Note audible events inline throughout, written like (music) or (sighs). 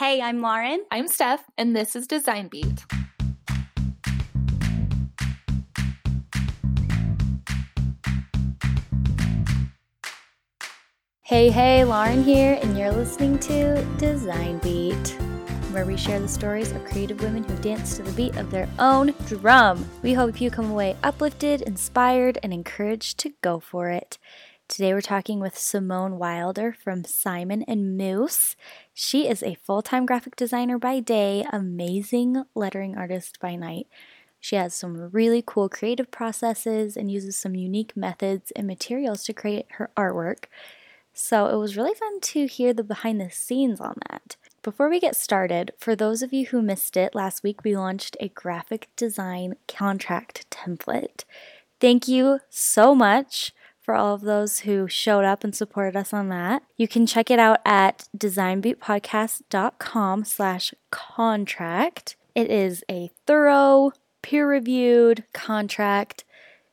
Hey, I'm Lauren. I'm Steph, and this is Design Beat. Hey, hey, Lauren here, and you're listening to Design Beat, where we share the stories of creative women who dance to the beat of their own drum. We hope you come away uplifted, inspired, and encouraged to go for it. Today we're talking with Simone Wilder from Simon and Moose. She is a full time graphic designer by day, amazing lettering artist by night. She has some really cool creative processes and uses some unique methods and materials to create her artwork. So it was really fun to hear the behind the scenes on that. Before we get started, for those of you who missed it, last week we launched a graphic design contract template. Thank you so much for all of those who showed up and supported us on that. You can check it out at designbeatpodcast.com slash contract. It is a thorough, peer-reviewed contract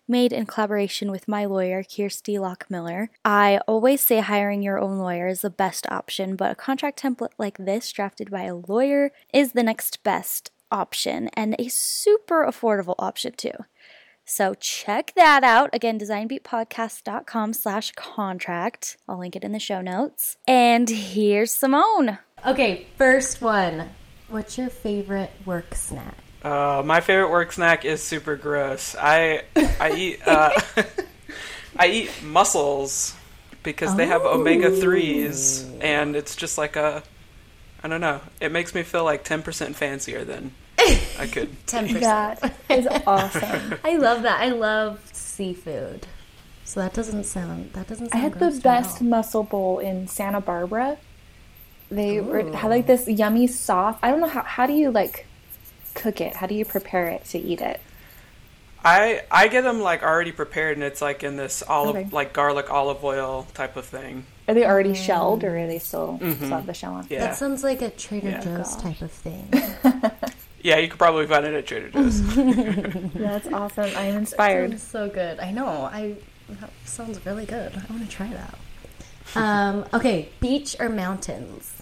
made in collaboration with my lawyer, Kirsty Lockmiller. I always say hiring your own lawyer is the best option, but a contract template like this, drafted by a lawyer, is the next best option and a super affordable option too. So check that out. Again, designbeatpodcast.com slash contract. I'll link it in the show notes. And here's Simone. Okay, first one. What's your favorite work snack? Uh, my favorite work snack is super gross. I I eat uh, (laughs) I eat mussels because they have omega threes, and it's just like a I don't know. It makes me feel like ten percent fancier than I could. (laughs) Ten percent. That is awesome. (laughs) I love that. I love seafood. So that doesn't sound. That doesn't. I had the gross to best all. mussel bowl in Santa Barbara. They were had like this yummy soft. I don't know how how do you like cook it? How do you prepare it to eat it? I I get them like already prepared, and it's like in this olive Okay. like garlic olive oil type of thing. Are they already mm. shelled or are they still, still mm-hmm. have the shell on? Yeah, That sounds like a Trader Yeah. Joe's Gosh. type of thing. (laughs) yeah. You could probably find it at Trader Joe's. (laughs) (laughs) That's awesome. I am inspired. Sounds so good. I know. I that sounds really good. I want to try that. Um, (laughs) okay, beach or mountains?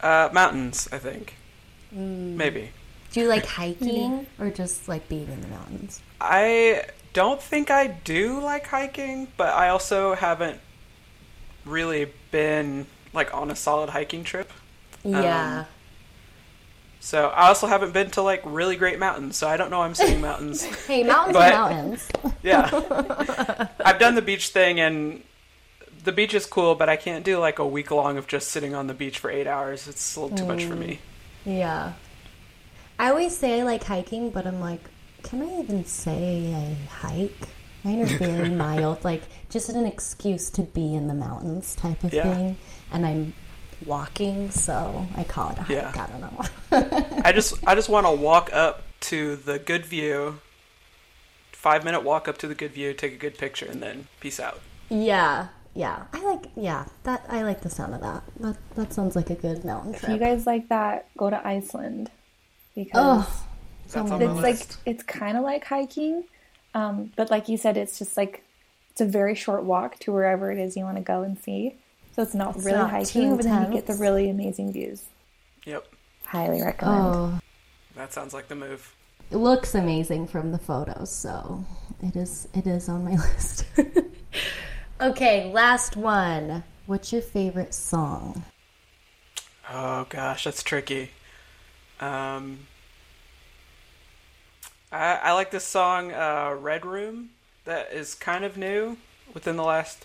uh, mountains, I think. Mm. Maybe. Do you like hiking or just like being in the mountains? I don't think I do like hiking, but I also haven't really been like on a solid hiking trip. Yeah. So I also haven't been to like really great mountains, so I don't know I'm saying (laughs) mountains. hey, mountains but- are mountains. (laughs) yeah. I've done the beach thing and the beach is cool, but I can't do like a week long of just sitting on the beach for 8 hours. It's a little too much for me. Mm. Yeah. I always say I like hiking, but I'm like, can I even say I hike? Mine are very mild, like just an excuse to be in the mountains type of Yeah. thing. And I'm walking, so I call it a hike. Yeah. I don't know. I just I just want to walk up to the good view. 5 minute walk up to the good view, take a good picture and then peace out. yeah. Yeah. I like yeah, that I like the sound of that. That that sounds like a good mountain If you guys like that, go to Iceland because oh, That's on it's like it's kind of like hiking, um, but like you said, it's just like it's a very short walk to wherever it is you want to go and see. So it's not really not hiking, but then you get the really amazing views. Yep. Highly recommend. oh. That sounds like the move. It looks amazing from the photos, so it is it is on my (laughs) list. okay, last one. What's your favorite song? Oh gosh, that's tricky. Um, I, I like this song, uh, "Red Room," that is kind of new within the last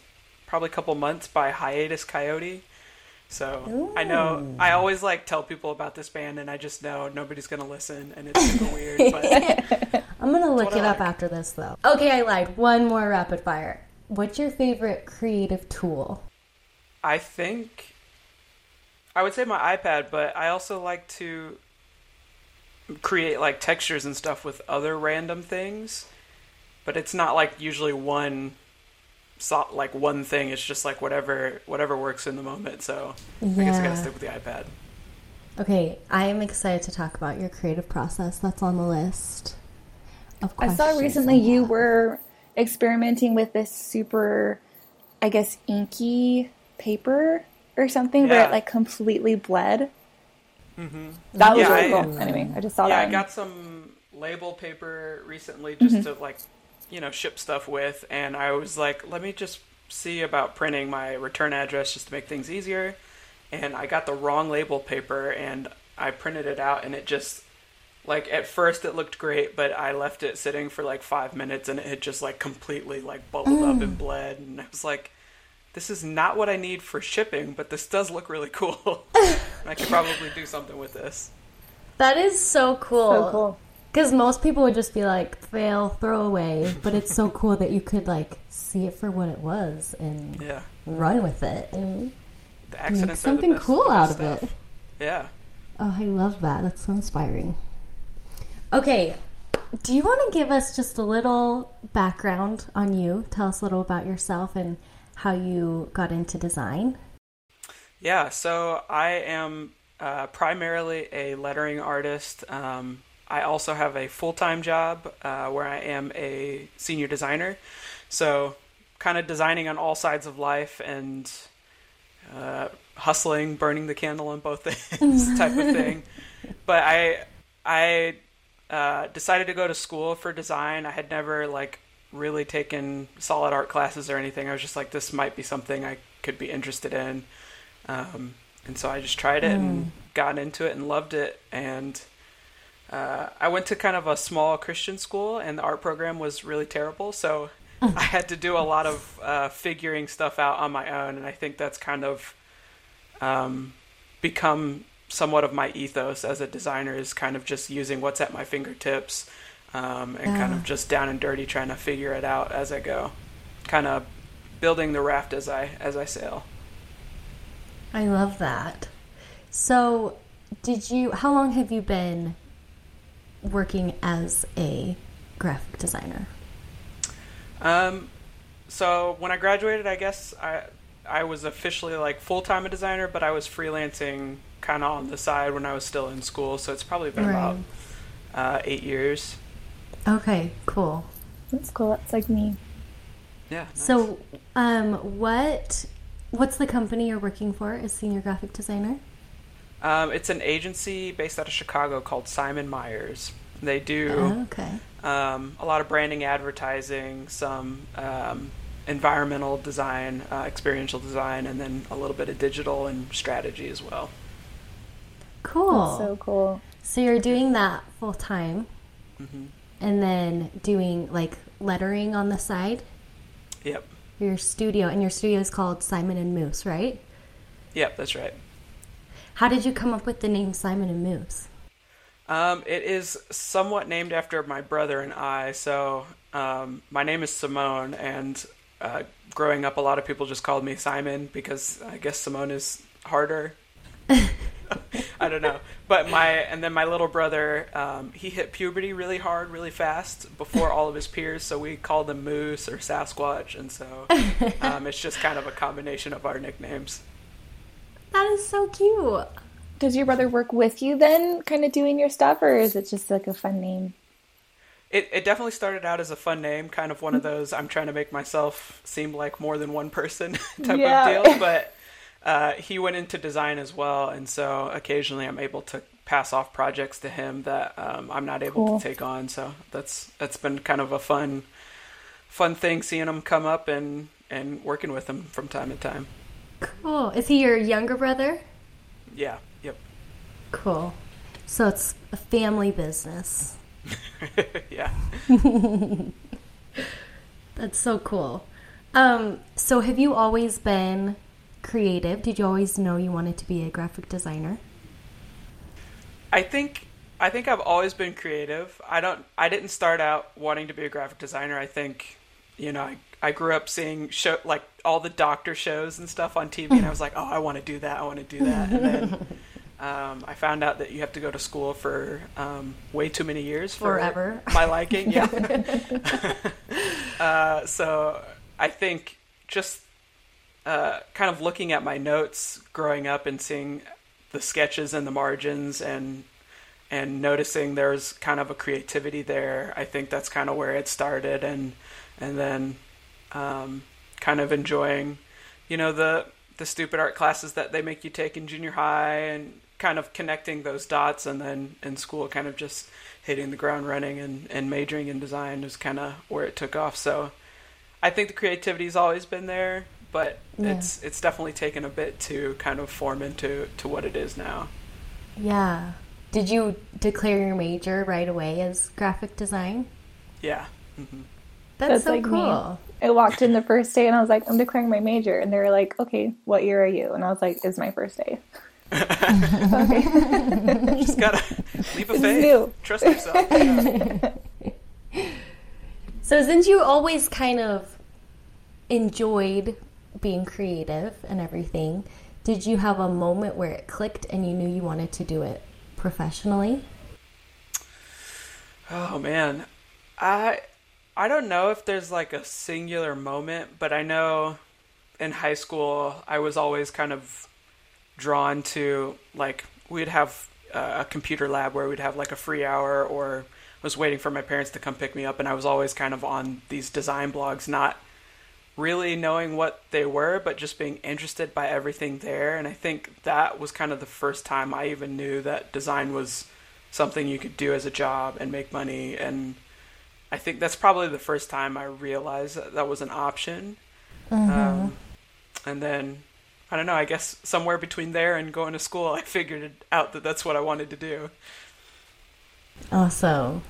probably a couple months by Hiatus Kaiyote. So I know I always like tell people about this band, and I just know nobody's gonna listen, and it's super weird. But (laughs) I'm gonna look it up like. after this though. Okay, I lied. One more rapid fire. What's your favorite creative tool? I think I would say my iPad, but I also like to create like textures and stuff with other random things. But it's not like usually one so, like one thing. It's just like whatever whatever works in the moment. So I guess I gotta stick with the iPad. Okay, I am excited to talk about your creative process. That's on the list. Of course, I saw recently you were experimenting with this super, I guess, inky paper or something where it like completely bled. That was Yeah, really I- cool. Anyway, I just saw yeah, that. I got some label paper recently just Mm-hmm. to like, you know, ship stuff with, and I was like, let me just see about printing my return address just to make things easier. And I got the wrong label paper, and I printed it out, and it just like at first it looked great, but I left it sitting for like five minutes, and it had just like completely like bubbled up and mm. bled, and I was like. This is not what I need for shipping, but this does look really cool. (laughs) I could probably do something with this. That is so cool. so cool. Because most people would just be like, fail, throw away. But it's so cool that you could like see it for what it was and Yeah. run with it and The make something best- cool out best of it. Yeah. Oh, I love that. That's so inspiring. Okay, do you want to give us just a little background on you? Tell us a little about yourself and how you got into design. Yeah. So I am uh, primarily a lettering artist. Um, I also have a full time job uh, where I am a senior designer. So kind of designing on all sides of life and uh, hustling, burning the candle on both ends (laughs) type of thing. But I I uh, decided to go to school for design. I had never like really taken solid art classes or anything. I was just like, this might be something I could be interested in. Um, and so I just tried it and got into it and loved it. And uh, I went to kind of a small Christian school, and the art program was really terrible. So (laughs) I had to do a lot of uh, figuring stuff out on my own. And I think that's kind of um, become somewhat of my ethos as a designer is kind of just using what's at my fingertips um, and kind of just down and dirty trying to figure it out as I go, kind of building the raft as I as I sail. I love that. So, did you, how long have you been working as a graphic designer? Um, so when I graduated, I guess I I was officially like full time a designer, but I was freelancing kind of on the side when I was still in school. So it's probably been about uh, eight years. Okay, cool. That's cool. That's like me. Yeah. nice. So, um, what what's the company you're working for as senior graphic designer? Um, it's an agency based out of Chicago called Simon Myers. They do. Oh, okay. um, a lot of branding, advertising, some um, environmental design, uh, experiential design, and then a little bit of digital and strategy as well. Cool. That's so cool. So you're doing that full time, Mm-hmm. and then doing like lettering on the side. Yep, Your studio, and your studio is called Simon and Moose, right? yep, that's right. How did you come up with the name Simon and Moose? Um, it is somewhat named after my brother and I. So um, my name is Simone, and uh, growing up, a lot of people just called me Simon because I guess Simone is harder. (laughs) I don't know, but my and then my little brother, um, he hit puberty really hard, really fast before all of his peers. So we called him Moose or Sasquatch, and so (laughs) um, it's just kind of a combination of our nicknames. That is so cute. Does your brother work with you then, kind of doing your stuff, or is it just like a fun name? It, it definitely started out as a fun name, kind of one of those I'm trying to make myself seem like more than one person (laughs) type Yeah. of deal. But uh, he went into design as well, and so occasionally I'm able to pass off projects to him that um, I'm not able Cool. to take on. So that's that's been kind of a fun fun thing seeing him come up and and working with him from time to time. Cool. Is he your younger brother? Yeah. Yep. Cool. So it's a family business. (laughs) yeah. (laughs) That's so cool. Um, so have you always been creative? Did you always know you wanted to be a graphic designer? I think I think I've always been creative. I don't I didn't start out wanting to be a graphic designer. I think you know, I, I grew up seeing show like all the doctor shows and stuff on TV and I was like, "Oh, I want to do that. I want to do that." And then (laughs) um, I found out that you have to go to school for um, way too many years for Forever. my liking. Yeah. (laughs) (laughs) uh, so I think just uh, kind of looking at my notes growing up and seeing the sketches and the margins and and noticing there's kind of a creativity there. I think that's kind of where it started, and and then um, kind of enjoying, you know, the the stupid art classes that they make you take in junior high and kind of connecting those dots and then in school kind of just hitting the ground running and, and majoring in design is kind of where it took off. So I think the creativity's always been there, but Yeah. it's it's definitely taken a bit to kind of form into to what it is now. Yeah. Did you declare your major right away as graphic design? Yeah. hmm That's, That's so like me. Cool. I walked in the first day and I was like, I'm declaring my major. And they were like, okay, what year are you? And I was like, it's my first day. okay. (laughs) Just gotta leap of It's faith. new. Trust yourself. Yeah. (laughs) So since you always kind of enjoyed being creative and everything, did you have a moment where it clicked and you knew you wanted to do it professionally? Oh man, I I don't know if there's like a singular moment, but I know in high school I was always kind of drawn to like we'd have a computer lab where we'd have like a free hour or was waiting for my parents to come pick me up and I was always kind of on these design blogs not really knowing what they were but just being interested by everything there and I think that was kind of the first time I even knew that design was something you could do as a job and make money and I think that's probably the first time I realized that that was an option. Um, and then I don't know. I guess somewhere between there and going to school, (laughs) I figured out that that's what I wanted to do. Also,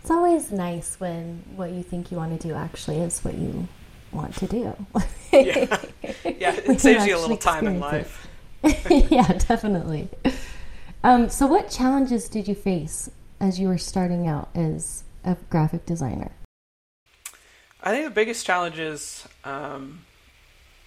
it's always nice when what you think you want to do actually is what you want to do. Yeah, yeah. (laughs) It saves you you a little time in life. (laughs) yeah, definitely. Um, so, what challenges did you face as you were starting out as a graphic designer? I think the biggest challenges um,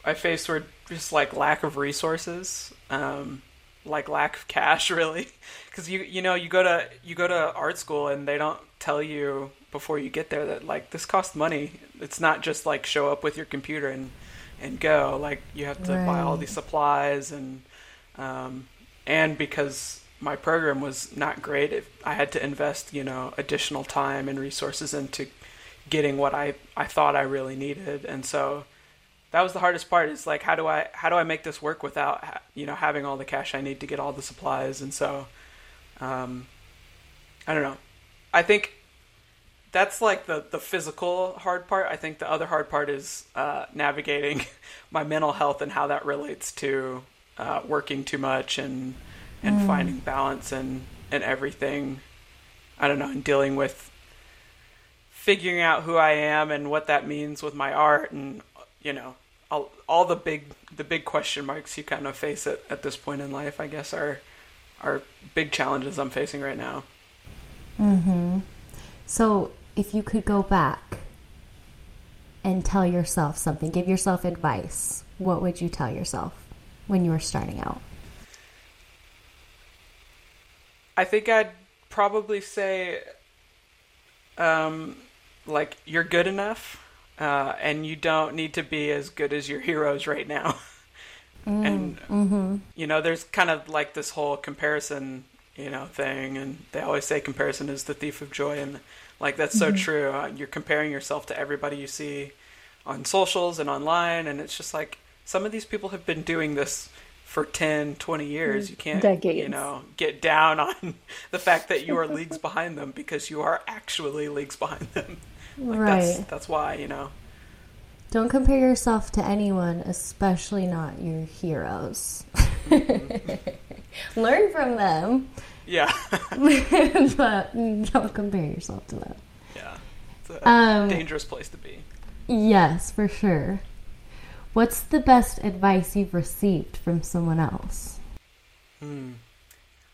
I faced were just like lack of resources, um, like lack of cash, (laughs) really. Because you you know you go to you go to art school and they don't tell you before you get there that like this costs money. It's not just like show up with your computer and and go. Like you have to buy all these supplies and um, and because my program was not great, if I had to invest you know additional time and resources into getting what I, I thought I really needed. And so that was the hardest part is like, how do I, how do I make this work without, you know, having all the cash I need to get all the supplies? And so, um, I don't know. I think that's like the, the physical hard part. I think the other hard part is, uh, navigating (laughs) my mental health and how that relates to, uh, working too much and, and finding balance and, and everything. I don't know, and dealing with figuring out who I am and what that means with my art and you know all, all the big the big question marks you kind of face at, at this point in life I guess are are big challenges I'm facing right now. Mm-hmm. So, if you could go back and tell yourself something, give yourself advice, what would you tell yourself when you were starting out? I think I'd probably say um like you're good enough uh, and you don't need to be as good as your heroes right now. (laughs) and Mm-hmm. you know there's kind of like this whole comparison you know thing and they always say comparison is the thief of joy and like that's so true uh, you're comparing yourself to everybody you see on socials and online and it's just like some of these people have been doing this for 10 20 years you can't you know get down (laughs) on the fact that you are leagues behind them because you are actually leagues behind them (laughs) like that's right. that's why you know Don't compare yourself to anyone, especially not your heroes. (laughs) Learn from them, yeah but don't compare yourself to them. yeah it's a Um, dangerous place to be Yes, for sure. What's the best advice you've received from someone else? Hmm.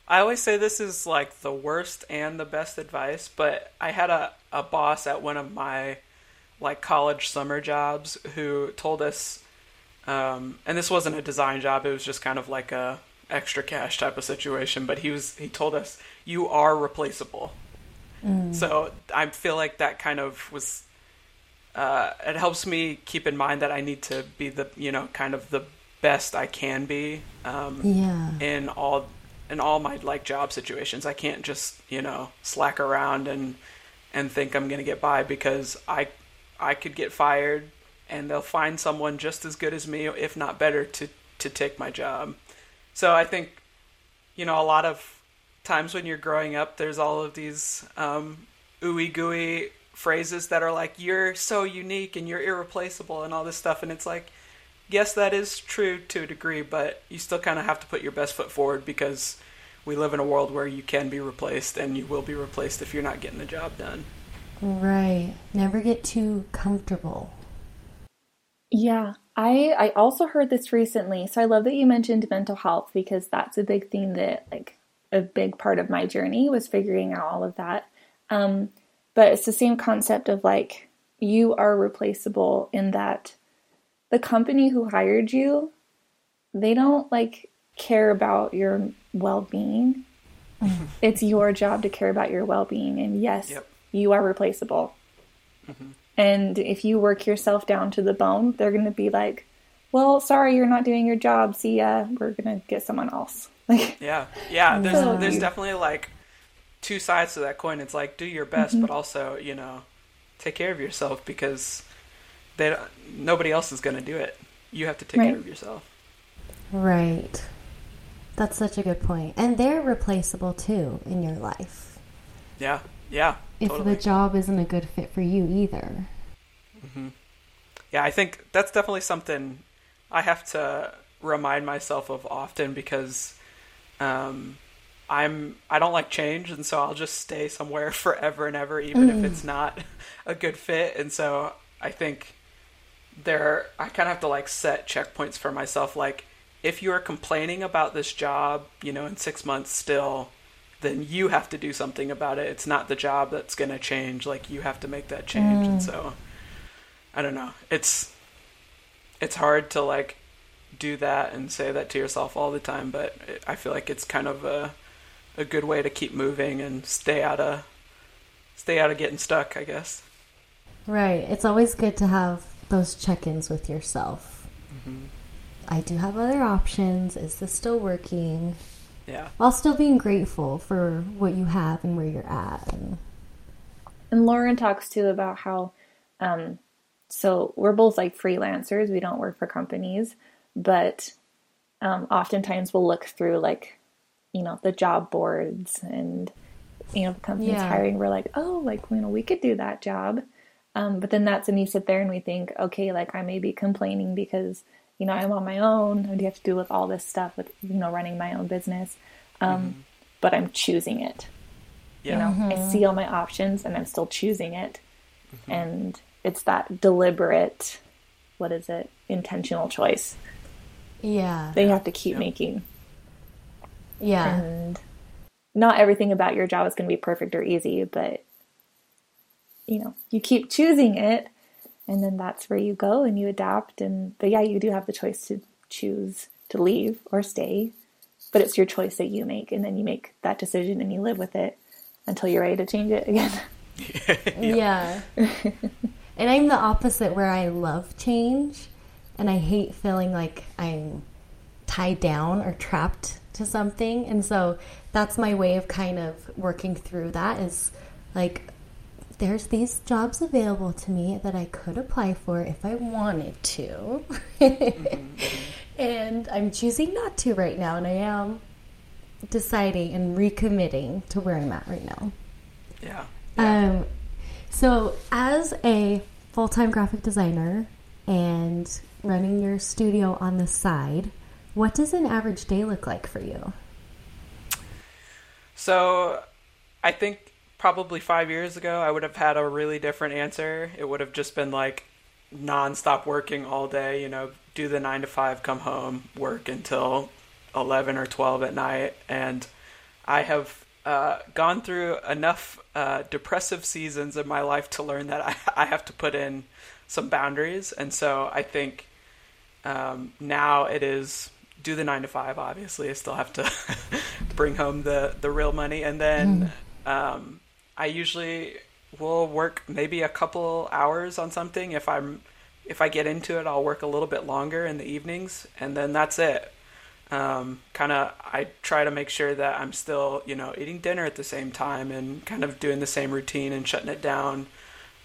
I always say this is like the worst and the best advice, but I had a, a boss at one of my like college summer jobs who told us um, and this wasn't a design job, it was just kind of like a extra cash type of situation, but he was he told us you are replaceable. So I feel like that kind of was uh, it helps me keep in mind that I need to be the you know kind of the best I can be um, Yeah. in all in all my like job situations. I can't just you know slack around and and think I'm gonna get by because I I could get fired and they'll find someone just as good as me, if not better, to to take my job. So I think, you know, a lot of times when you're growing up, there's all of these um, ooey gooey phrases that are like, "You're so unique and you're irreplaceable" and all this stuff, and it's like, yes, that is true to a degree, but you still kind of have to put your best foot forward because we live in a world where you can be replaced and you will be replaced if you're not getting the job done. Right. Never get too comfortable. Yeah, I I also heard this recently. So I love that you mentioned mental health because that's a big thing that like a big part of my journey was figuring out all of that. Um, but it's the same concept of like you are replaceable in that the company who hired you, they don't like care about your well-being. Mm-hmm. It's your job to care about your well-being and yes, yep. you are replaceable. Mm-hmm. And if you work yourself down to the bone, they're going to be like, "Well, sorry, you're not doing your job. See ya. We're going to get someone else." (laughs) Like Yeah. Yeah, there's so, there's definitely like two sides to that coin. It's like do your best, mm-hmm. but also, you know, take care of yourself because they nobody else is going to do it. You have to take right. care of yourself. Right. That's such a good point. And they're replaceable too in your life. Yeah. Yeah. If totally. the job isn't a good fit for you either. Mm-hmm. Yeah, I think that's definitely something I have to remind myself of often because um, I'm I don't like change, and so I'll just stay somewhere (laughs) forever and ever, even mm. if it's not a good fit. And so I think there I kind of have to like set checkpoints for myself. Like if you are complaining about this job, you know, in six months still, then you have to do something about it. It's not the job that's going to change. Like you have to make that change. Mm. And so I don't know. It's it's hard to like do that and say that to yourself all the time, but I feel like it's kind of a a good way to keep moving and stay out of stay out of getting stuck, I guess. Right. It's always good to have those check-ins with yourself. Mm-hmm. I do have other options. Is this still working? Yeah. While still being grateful for what you have and where you're at. And, and Lauren talks too about how, um, so we're both like freelancers. We don't work for companies, but um, oftentimes we'll look through like, you know, the job boards and, you know, the companies yeah. hiring. We're like, oh, like, you know, we could do that job. Um, but then that's when you sit there and we think, okay, like I may be complaining because, you know, I'm on my own and you have to deal with all this stuff with, you know, running my own business. Um, mm-hmm. But I'm choosing it. Yeah. You know, mm-hmm. I see all my options and I'm still choosing it. Mm-hmm. And it's that deliberate, what is it, intentional choice. Yeah. they have to keep yeah. making. Yeah. And not everything about your job is going to be perfect or easy, but you know, you keep choosing it and then that's where you go and you adapt and but yeah, you do have the choice to choose to leave or stay, but it's your choice that you make and then you make that decision and you live with it until you're ready to change it again. (laughs) (laughs) yeah. and I'm the opposite where I love change and I hate feeling like I'm tied down or trapped to something. And so that's my way of kind of working through that is like there's these jobs available to me that I could apply for if I wanted to. mm-hmm. (laughs) And I'm choosing not to right now, and I am deciding and recommitting to where I'm at right now. Yeah. yeah. Um, so, as a full time graphic designer and running your studio on the side, what does an average day look like for you? So, I think probably five years ago, I would have had a really different answer. It would have just been like nonstop working all day, you know, do the nine to five, come home, work until 11 or 12 at night. And I have uh, gone through enough uh, depressive seasons in my life to learn that I, I have to put in some boundaries. And so I think um, now it is do the nine to five. Obviously, I still have to (laughs) bring home the the real money, and then mm. um, I usually will work maybe a couple hours on something. If I'm if I get into it, I'll work a little bit longer in the evenings, and then that's it. Um, kind of, I try to make sure that I'm still, you know, eating dinner at the same time and kind of doing the same routine and shutting it down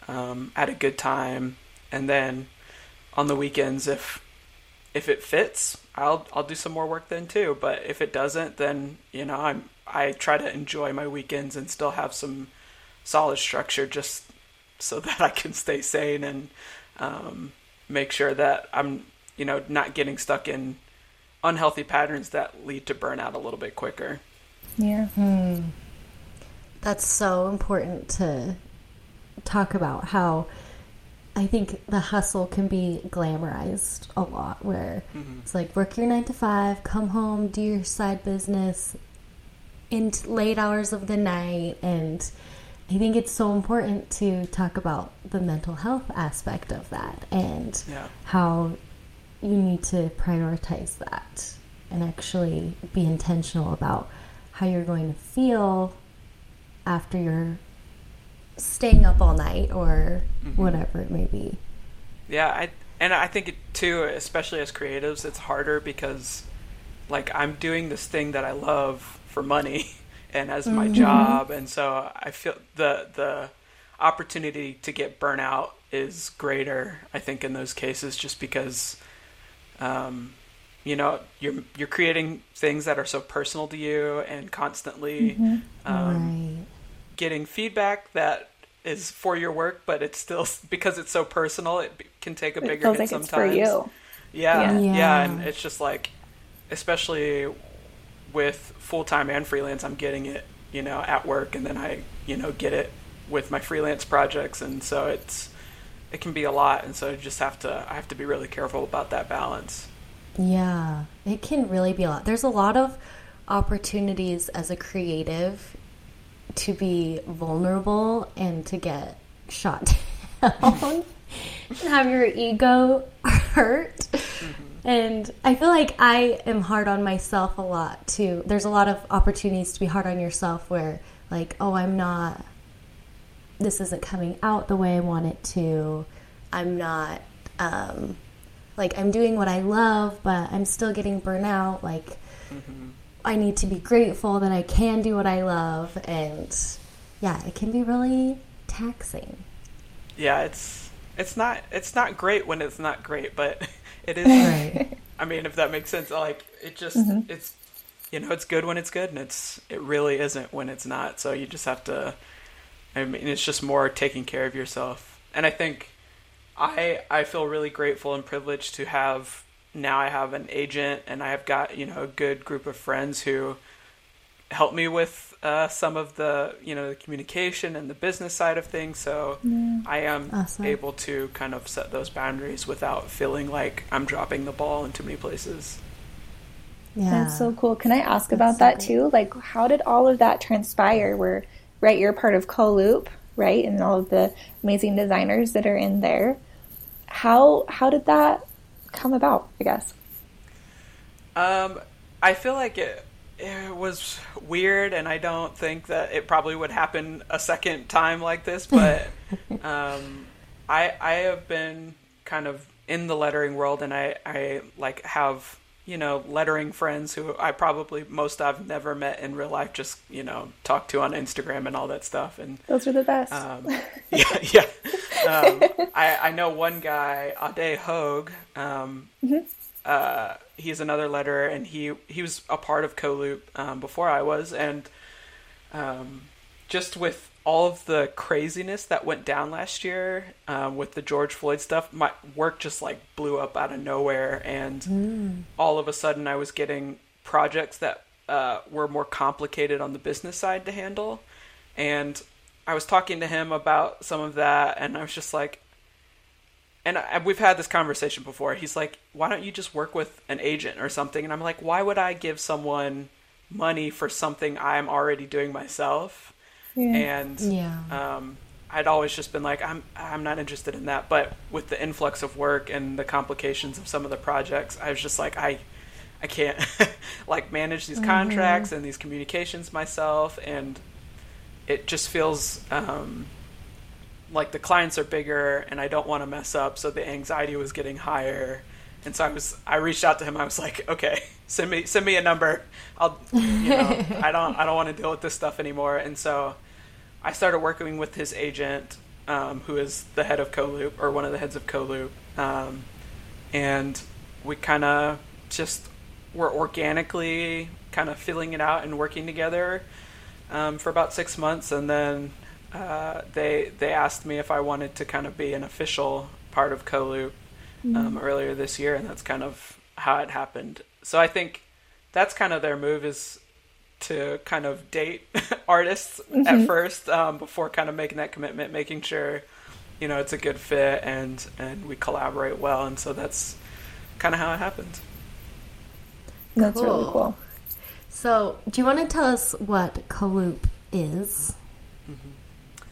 um, at a good time, and then on the weekends if if it fits, I'll I'll do some more work then too. But if it doesn't, then you know I'm I try to enjoy my weekends and still have some solid structure just so (laughs) that I can stay sane and um, make sure that I'm you know not getting stuck in unhealthy patterns that lead to burnout a little bit quicker. Yeah. That's so important to talk about how I think the hustle can be glamorized a lot where mm-hmm. it's like work your 9 to 5, come home, do your side business in late hours of the night and I think it's so important to talk about the mental health aspect of that and Yeah. how you need to prioritize that and actually be intentional about how you're going to feel after you're staying up all night or whatever it may be. Yeah, I and I think it too, especially as creatives, it's harder because like I'm doing this thing that I love for money (laughs) and as my job, and so I feel the the opportunity to get burnout is greater. I think in those cases, just because, um, you know, you're you're creating things that are so personal to you and constantly. Um, right. Getting feedback that is for your work, but it's still (laughs) because it's so personal, it can take a It bigger feels hit like it's sometimes. for you. Yeah, Yeah. yeah, Yeah. and it's just like, especially with full time and freelance, I'm getting it, you know, at work, and then I, you know, get it with my freelance projects, and so it's it can be a lot, and so I just have to I have to be really careful about that balance. Yeah, it can really be a lot. There's a lot of opportunities as a creative to be vulnerable and to get shot (laughs) down and have your ego (laughs) hurt. And I feel like I am hard on myself a lot too. There's a lot of opportunities to be hard on yourself where, like, oh, I'm not, this isn't coming out the way I want it to. I'm not, um, like, I'm doing what I love, but I'm still getting burnout. Like, I need to be grateful that I can do what I love. And yeah, it can be really taxing. Yeah, it's it's not it's not great when it's not great, but (laughs) it is Right. I mean, if that makes sense, like it just mm-hmm. it's you know it's good when it's good, and it's it really isn't when it's not. So you just have to. I mean, it's just more taking care of yourself, and I think I I feel really grateful and privileged to have now. I have an agent, and I have got you know a good group of friends who help me with uh, some of the you know the communication and the business side of things. So I am Awesome. able to kind of set those boundaries without feeling like I'm dropping the ball in too many places. Yeah. That's so cool. Can I ask That's about so that great. too? Like, how did all of that transpire? Where, right, you're part of CoLoop, right, and all of the amazing designers that are in there. How how did that come about? I guess. Um, I feel like it it was weird, and I don't think that it probably would happen a second time like this. (laughs) But um, I I have been kind of in the lettering world, and I I like have you know lettering friends who I probably most I've never met in real life, just you know talk to on Instagram and all that stuff, and Those are the best. um, (laughs) yeah, yeah. Um, I, I know one guy, Ade Hogue. Um, uh, he's another letterer, and he he was a part of CoLoop um, before I was, and um, just with all of the craziness that went down last year um, with the George Floyd stuff, my work just like blew up out of nowhere, and all of a sudden I was getting projects that uh, were more complicated on the business side to handle, and I was talking to him about some of that, and I was just like, and I, we've had this conversation before. He's like, "Why don't you just work with an agent or something?" And I'm like, "Why would I give someone money for something I'm already doing myself?" And Yeah. um, I'd always just been like, "I'm I'm not interested in that." But with the influx of work and the complications of some of the projects, I was just like, I I can't (laughs) like manage these contracts and these communications myself, and it just feels um, like the clients are bigger and I don't want to mess up. So the anxiety was getting higher. And so I was, I reached out to him. I was like, okay, send me, send me a number. I'll, you know, (laughs) I don't, I don't want to deal with this stuff anymore. And so I started working with his agent, um, who is the head of CoLoop or one of the heads of CoLoop. Um, and we kind of just were organically kind of filling it out and working together um, for about six months, and then uh, they they asked me if I wanted to kind of be an official part of CoLoop um, earlier this year, and that's kind of how it happened. So I think that's kind of their move is to kind of date (laughs) artists at first um, before kind of making that commitment, making sure you know it's a good fit and and we collaborate well, and so that's kind of how it happens. That's really Cool. cool. So, do you want to tell us what CoLoop is?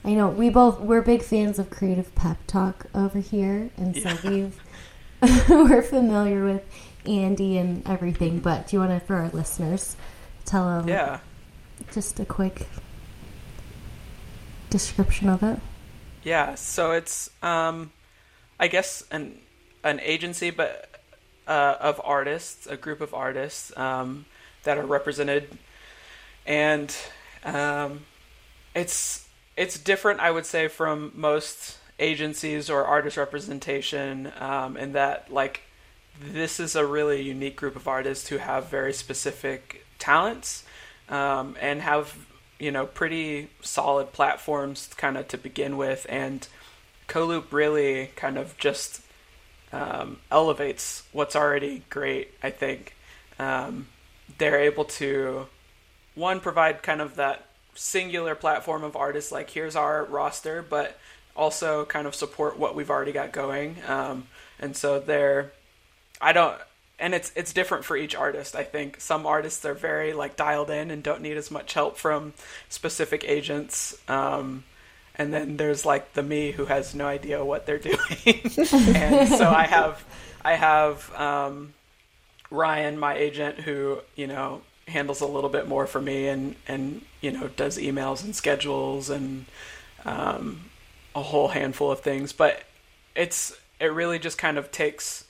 I know we both we're big fans of creative pep talk over here, and so Yeah. we've (laughs) we're familiar with Andy and everything. But do you want to, for our listeners, tell them Yeah. just a quick description of it? Yeah, so it's um, I guess an an agency, but uh, of artists, a group of artists um, that are represented, and um, it's it's different, I would say, from most agencies or artist representation, um, in that like this is a really unique group of artists who have very specific talents um, and have you know pretty solid platforms kind of to begin with. And Coloop really kind of just um, elevates what's already great I think. Um, they're able to one provide kind of that singular platform of artists like here's our roster but also kind of support what we've already got going um, and so they're I don't and it's it's different for each artist. I think some artists are very like dialed in and don't need as much help from specific agents. Um, and then there's like the me who has no idea what they're (laughs) doing. and so I have I have um, Ryan, my agent, who you know handles a little bit more for me and and you know does emails and schedules and um, a whole handful of things. But it's it really just kind of takes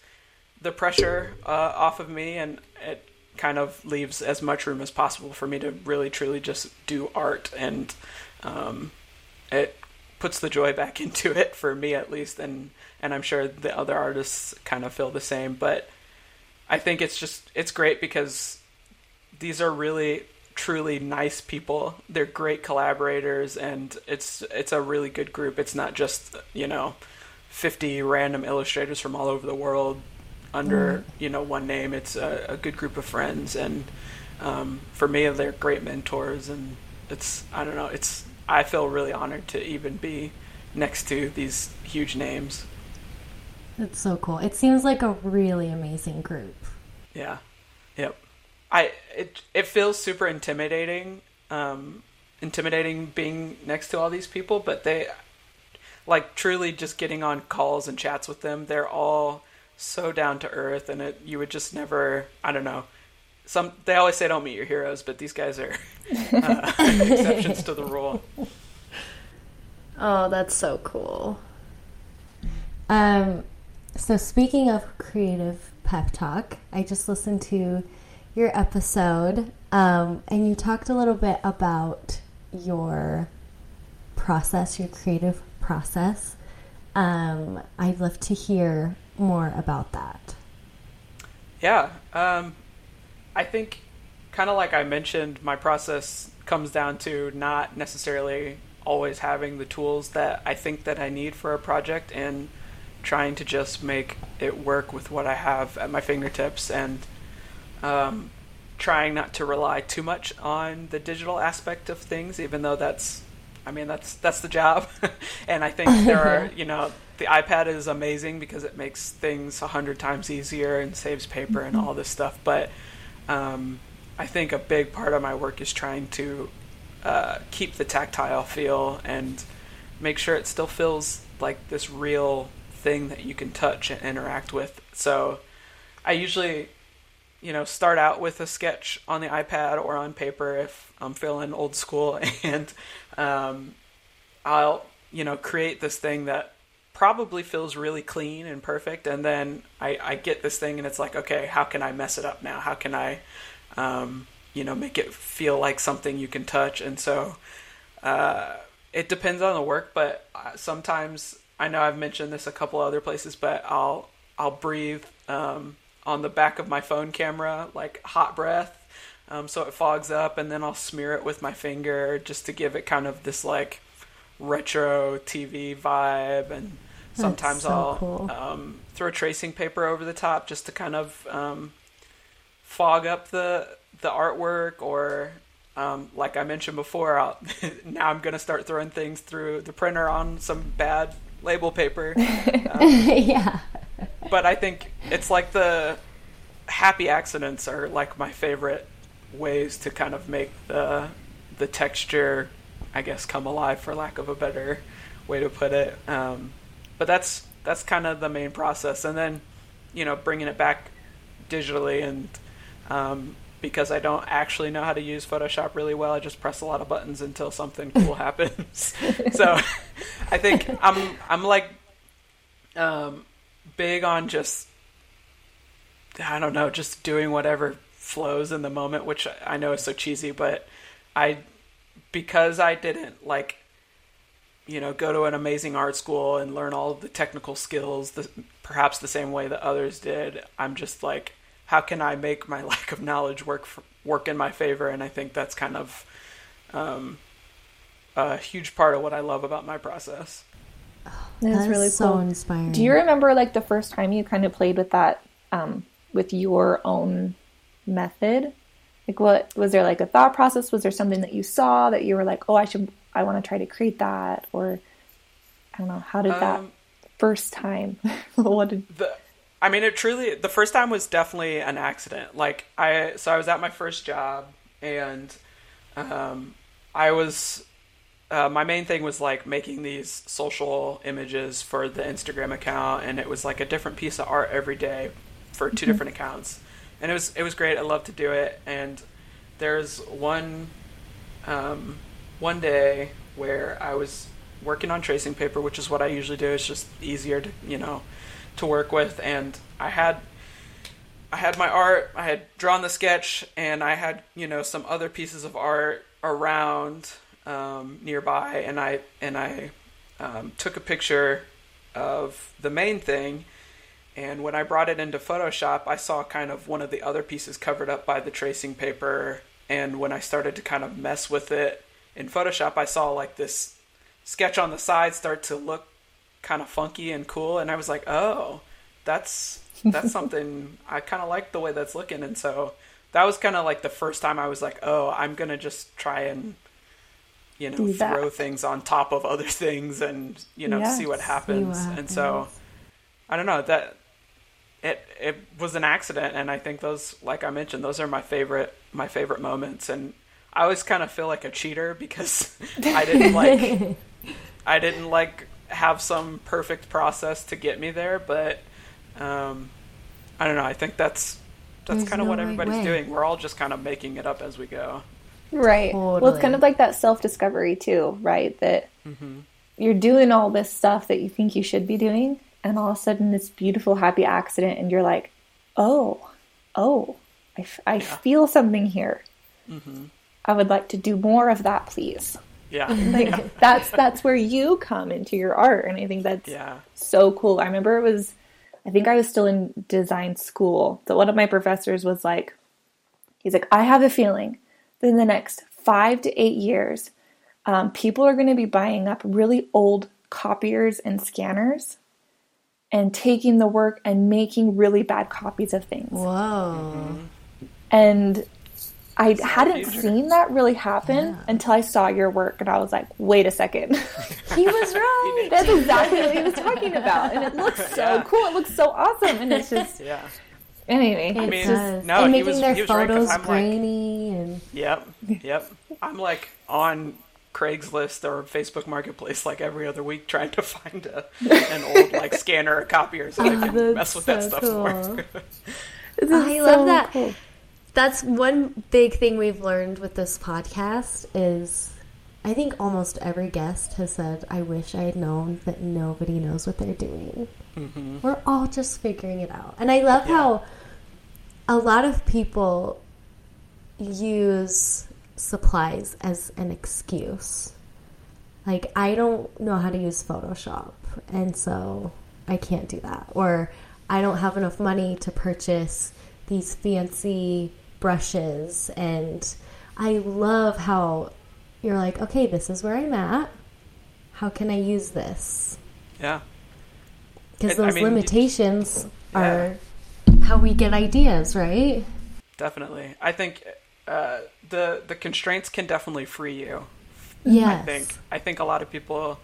the pressure uh, off of me and it kind of leaves as much room as possible for me to really truly just do art and um, it puts the joy back (laughs) into it for me at least and and I'm sure the other artists kind of feel the same but I think it's just it's great because these are really truly nice people they're great collaborators and it's it's a really good group it's not just you know 50 random illustrators from all over the world under you know one name. It's a, a good group of friends, and um, for me, they're great mentors. And it's I don't know. It's I feel really honored to even be next to these huge names. It's so cool. It seems like a really amazing group. Yeah, yep. I it it feels super intimidating, um, intimidating being next to all these people, but they like truly just getting on calls and chats with them. They're all so down to earth, and it you would just never. I don't know. Some they always say don't meet your heroes, but these guys are uh, (laughs) exceptions to the rule. Oh, that's so cool. Um, so speaking of creative pep talk, I just listened to your episode, um, and you talked a little bit about your process, your creative process. Um, I'd love to hear more about that. Yeah, um, I think kind of like I mentioned, my process comes down to not necessarily always having the tools that I think that I need for a project and trying to just make it work with what I have at my fingertips and um, trying not to rely too much on the digital aspect of things, even though that's, I mean, that's that's the job. (laughs) and I think there are, (laughs) you know, the iPad is amazing because it makes things a hundred times easier and saves paper and all this stuff. But um, I think a big part of my work is trying to uh, keep the tactile feel and make sure it still feels like this real thing that you can touch and interact with. So I usually, you know, start out with a sketch on the iPad or on paper if I'm feeling old school, (laughs) and um, I'll, you know, create this thing that probably feels really clean and perfect, and then I, I get this thing and it's like, okay, how can I mess it up now? How can I, um, you know, make it feel like something you can touch? And so uh, it depends on the work, but uh, sometimes I know I've mentioned this a couple other places, but I'll I'll breathe um, on the back of my phone camera like hot breath, um, so it fogs up, and then I'll smear it with my finger just to give it kind of this like retro TV vibe, and sometimes so I'll cool. um, throw tracing paper over the top just to kind of um, fog up the the artwork or um, like I mentioned before, I'll, (laughs) now I'm gonna start throwing things through the printer on some bad label paper. (laughs) yeah. But I think it's like the happy accidents are like my favorite ways to kind of make the the texture, I guess, come alive for lack of a better way to put it. Um, but that's that's kind of the main process, and then you know bringing it back digitally and um, because I don't actually know how to use Photoshop really well, I just press a lot of buttons until something cool happens. (laughs) so (laughs) I think I'm I'm like um, big on just I don't know, just doing whatever flows in the moment, which I know is so cheesy, but I because I didn't like you know go to an amazing art school and learn all of the technical skills the, perhaps the same way that others did i'm just like how can i make my (laughs) lack of knowledge work for, work in my favor? And i think that's kind of um, a huge part of what i love about my process That's That's really so cool. inspiring. Do you remember like the first time you kind of played with that um, with your own method? Like, what was there like a thought process? Was there something that you saw that you were like, oh, I should, I want to try to create that? Or I don't know, how did that Um, first time? (laughs) what did the I mean it truly the first time was definitely an accident. Like I so I was at my first job and um I was uh, my main thing was like making these social images for the Instagram account and it was like a different piece of art every day for 2 different accounts. And it was it was great. I love to do it and there's one um, one day where I was working on tracing paper, which is what I usually do. It's just easier to you know to work with, and I had I had my art. I had drawn the sketch, and I had you know some other pieces of art around um, nearby, and I and I um, took a picture of the main thing. And when I brought it into Photoshop, I saw kind of one of the other pieces covered up by the tracing paper. And when I started to kind of mess with it in Photoshop, I saw like this sketch on the side start to look kind of funky and cool. And I was like, oh, that's that's (laughs) something I kind of like the way that's looking. And so that was kind of like the first time I was like, oh, I'm gonna just try and you know Do that. throw things on top of other things and you know Yes, see what see happens. And so. I don't know that it it was an accident, and I think those, like I mentioned, those are my favorite my favorite moments. And I always kind of feel like a cheater because (laughs) I didn't like (laughs) I didn't like have some perfect process to get me there, but um, I don't know. I think that's that's kind of no what everybody's way. doing. We're all just kind of making it up as we go. Right. Well, it's kind of like that self discovery, too, right? That mm-hmm. you're doing all this stuff that you think you should be doing, and all of a sudden, this beautiful, happy accident, and you're like, oh, oh, I, f- I feel something here. Mm-hmm. I would like to do more of that, please. Yeah, (laughs) Like that's that's where you come into your art, and I think that's yeah, so cool. I remember it was, I think I was still in design school. So one of my professors was like, he's like, I have a feeling that in the next five to eight years, um, people are going to be buying up really old copiers and scanners and taking the work and making really bad copies of things. Whoa. And I the hadn't future. seen that really happen until I saw your work, and I was like, wait a second. (laughs) He was (laughs) right. That's exactly what he was talking about. And it looks so Yeah. cool. It looks so awesome. And it's just, (laughs) yeah. Anyway, It mean, does. no, and he making was- their he was right, 'cause photos I'm like- grainy and Yep, yep. I'm like on Craigslist or Facebook Marketplace like every other week trying to find a, an old like (laughs) scanner or copier so I oh, can that's mess with that stuff cool. more. this (laughs) is I love that. cool. That's one big thing we've learned with this podcast is I think almost every guest has said, I wish I had known that nobody knows what they're doing. Mm-hmm. We're all just figuring it out. And I love Yeah. how a lot of people use supplies as an excuse. Like, I don't know how to use Photoshop, and so I can't do that. Or I don't have enough money to purchase these fancy brushes. And I love how you're like, okay, this is where I'm at. How can I use this? Yeah. Because And, I those mean, limitations yeah. are how we get ideas, right? Definitely. I think uh, the the constraints can definitely free you. Yes. I think I think a lot of people.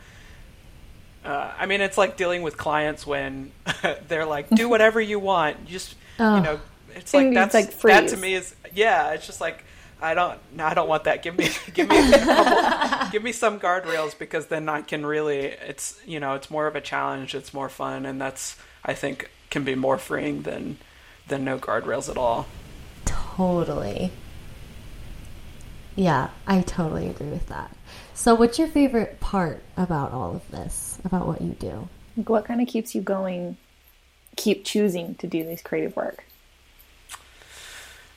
Uh, I mean, it's like dealing with clients when (laughs) they're like, "Do whatever you want." You just Oh. you know, it's like And it's that's like that to me is yeah. It's just like I don't no, I don't want that. Give me (laughs) give me couple, (laughs) give me some guardrails because then I can really it's you know it's more of a challenge. It's more fun, and that's I think can be more freeing than than no guardrails at all. Totally. Yeah, I totally agree with that. So, what's your favorite part about all of this, about what you do? Like, what kind of keeps you going? Keep choosing to do this creative work.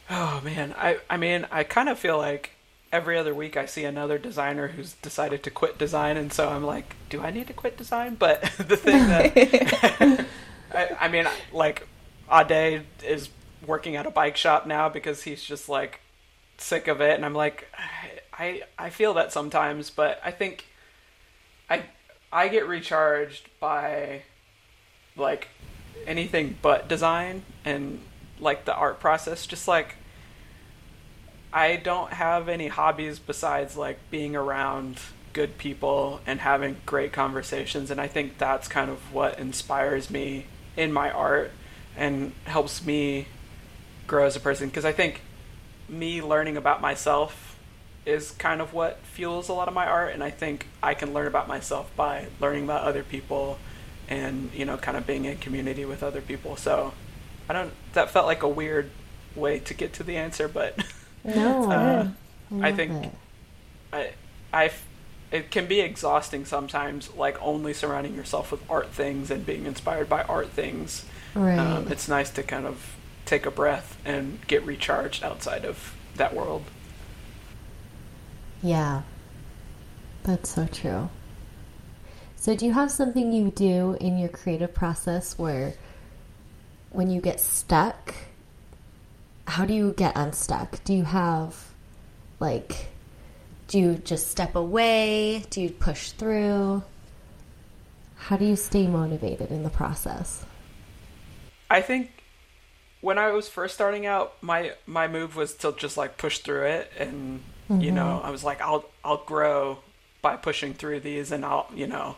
Oh man, I I mean, I kind of feel like every other week I see another designer who's decided to quit design, and so I'm like, do I need to quit design? But (laughs) the thing that (laughs) (laughs) I, I mean, like Ade is working at a bike shop now because he's just like sick of it, and I'm like, I I feel that sometimes, but I think I I get recharged by like anything but design and like the art process just like I don't have any hobbies besides like being around good people and having great conversations and I think that's kind of what inspires me in my art and helps me grow as a person because I think me learning about myself is kind of what fuels a lot of my art and I think I can learn about myself by learning about other people and you know kind of being in community with other people so I don't that felt like a weird way to get to the answer but (laughs) No, (laughs) Uh, I love think- it. I, I, it can be exhausting sometimes, like only surrounding yourself with art things and being inspired by art things. Right. Um, it's nice to kind of take a breath and get recharged outside of that world. yeah, that's so true. So, do you have something you do in your creative process where when you get stuck, how do you get unstuck? Do you have, like, do you just step away? Do you push through? How do you stay motivated in the process? I think when I was first starting out, my my move was to just like push through it, and you know, I was like, I'll I'll grow by pushing through these, and I'll you know,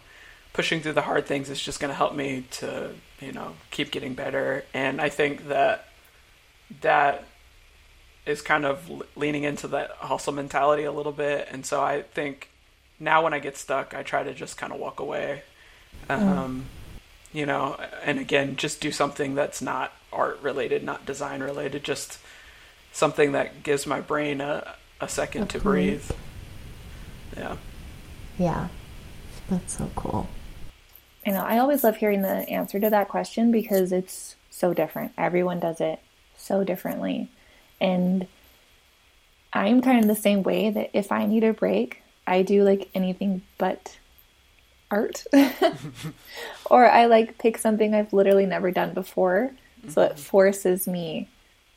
pushing through the hard things is just going to help me to you know keep getting better, and I think that that is kind of leaning into that hustle mentality a little bit, and so I think now when I get stuck, I try to just kind of walk away. Um, you know, and again, just do something that's not art related, not design related, just something that gives my brain a, a second A to breathe. breathe. Yeah. Yeah, that's so cool. I know. I always love hearing the answer to that question because it's so different. Everyone does it so differently. And I'm kind of the same way that if I need a break, I do like anything but art. (laughs) or I like pick something I've literally never done before. So it mm-hmm. forces me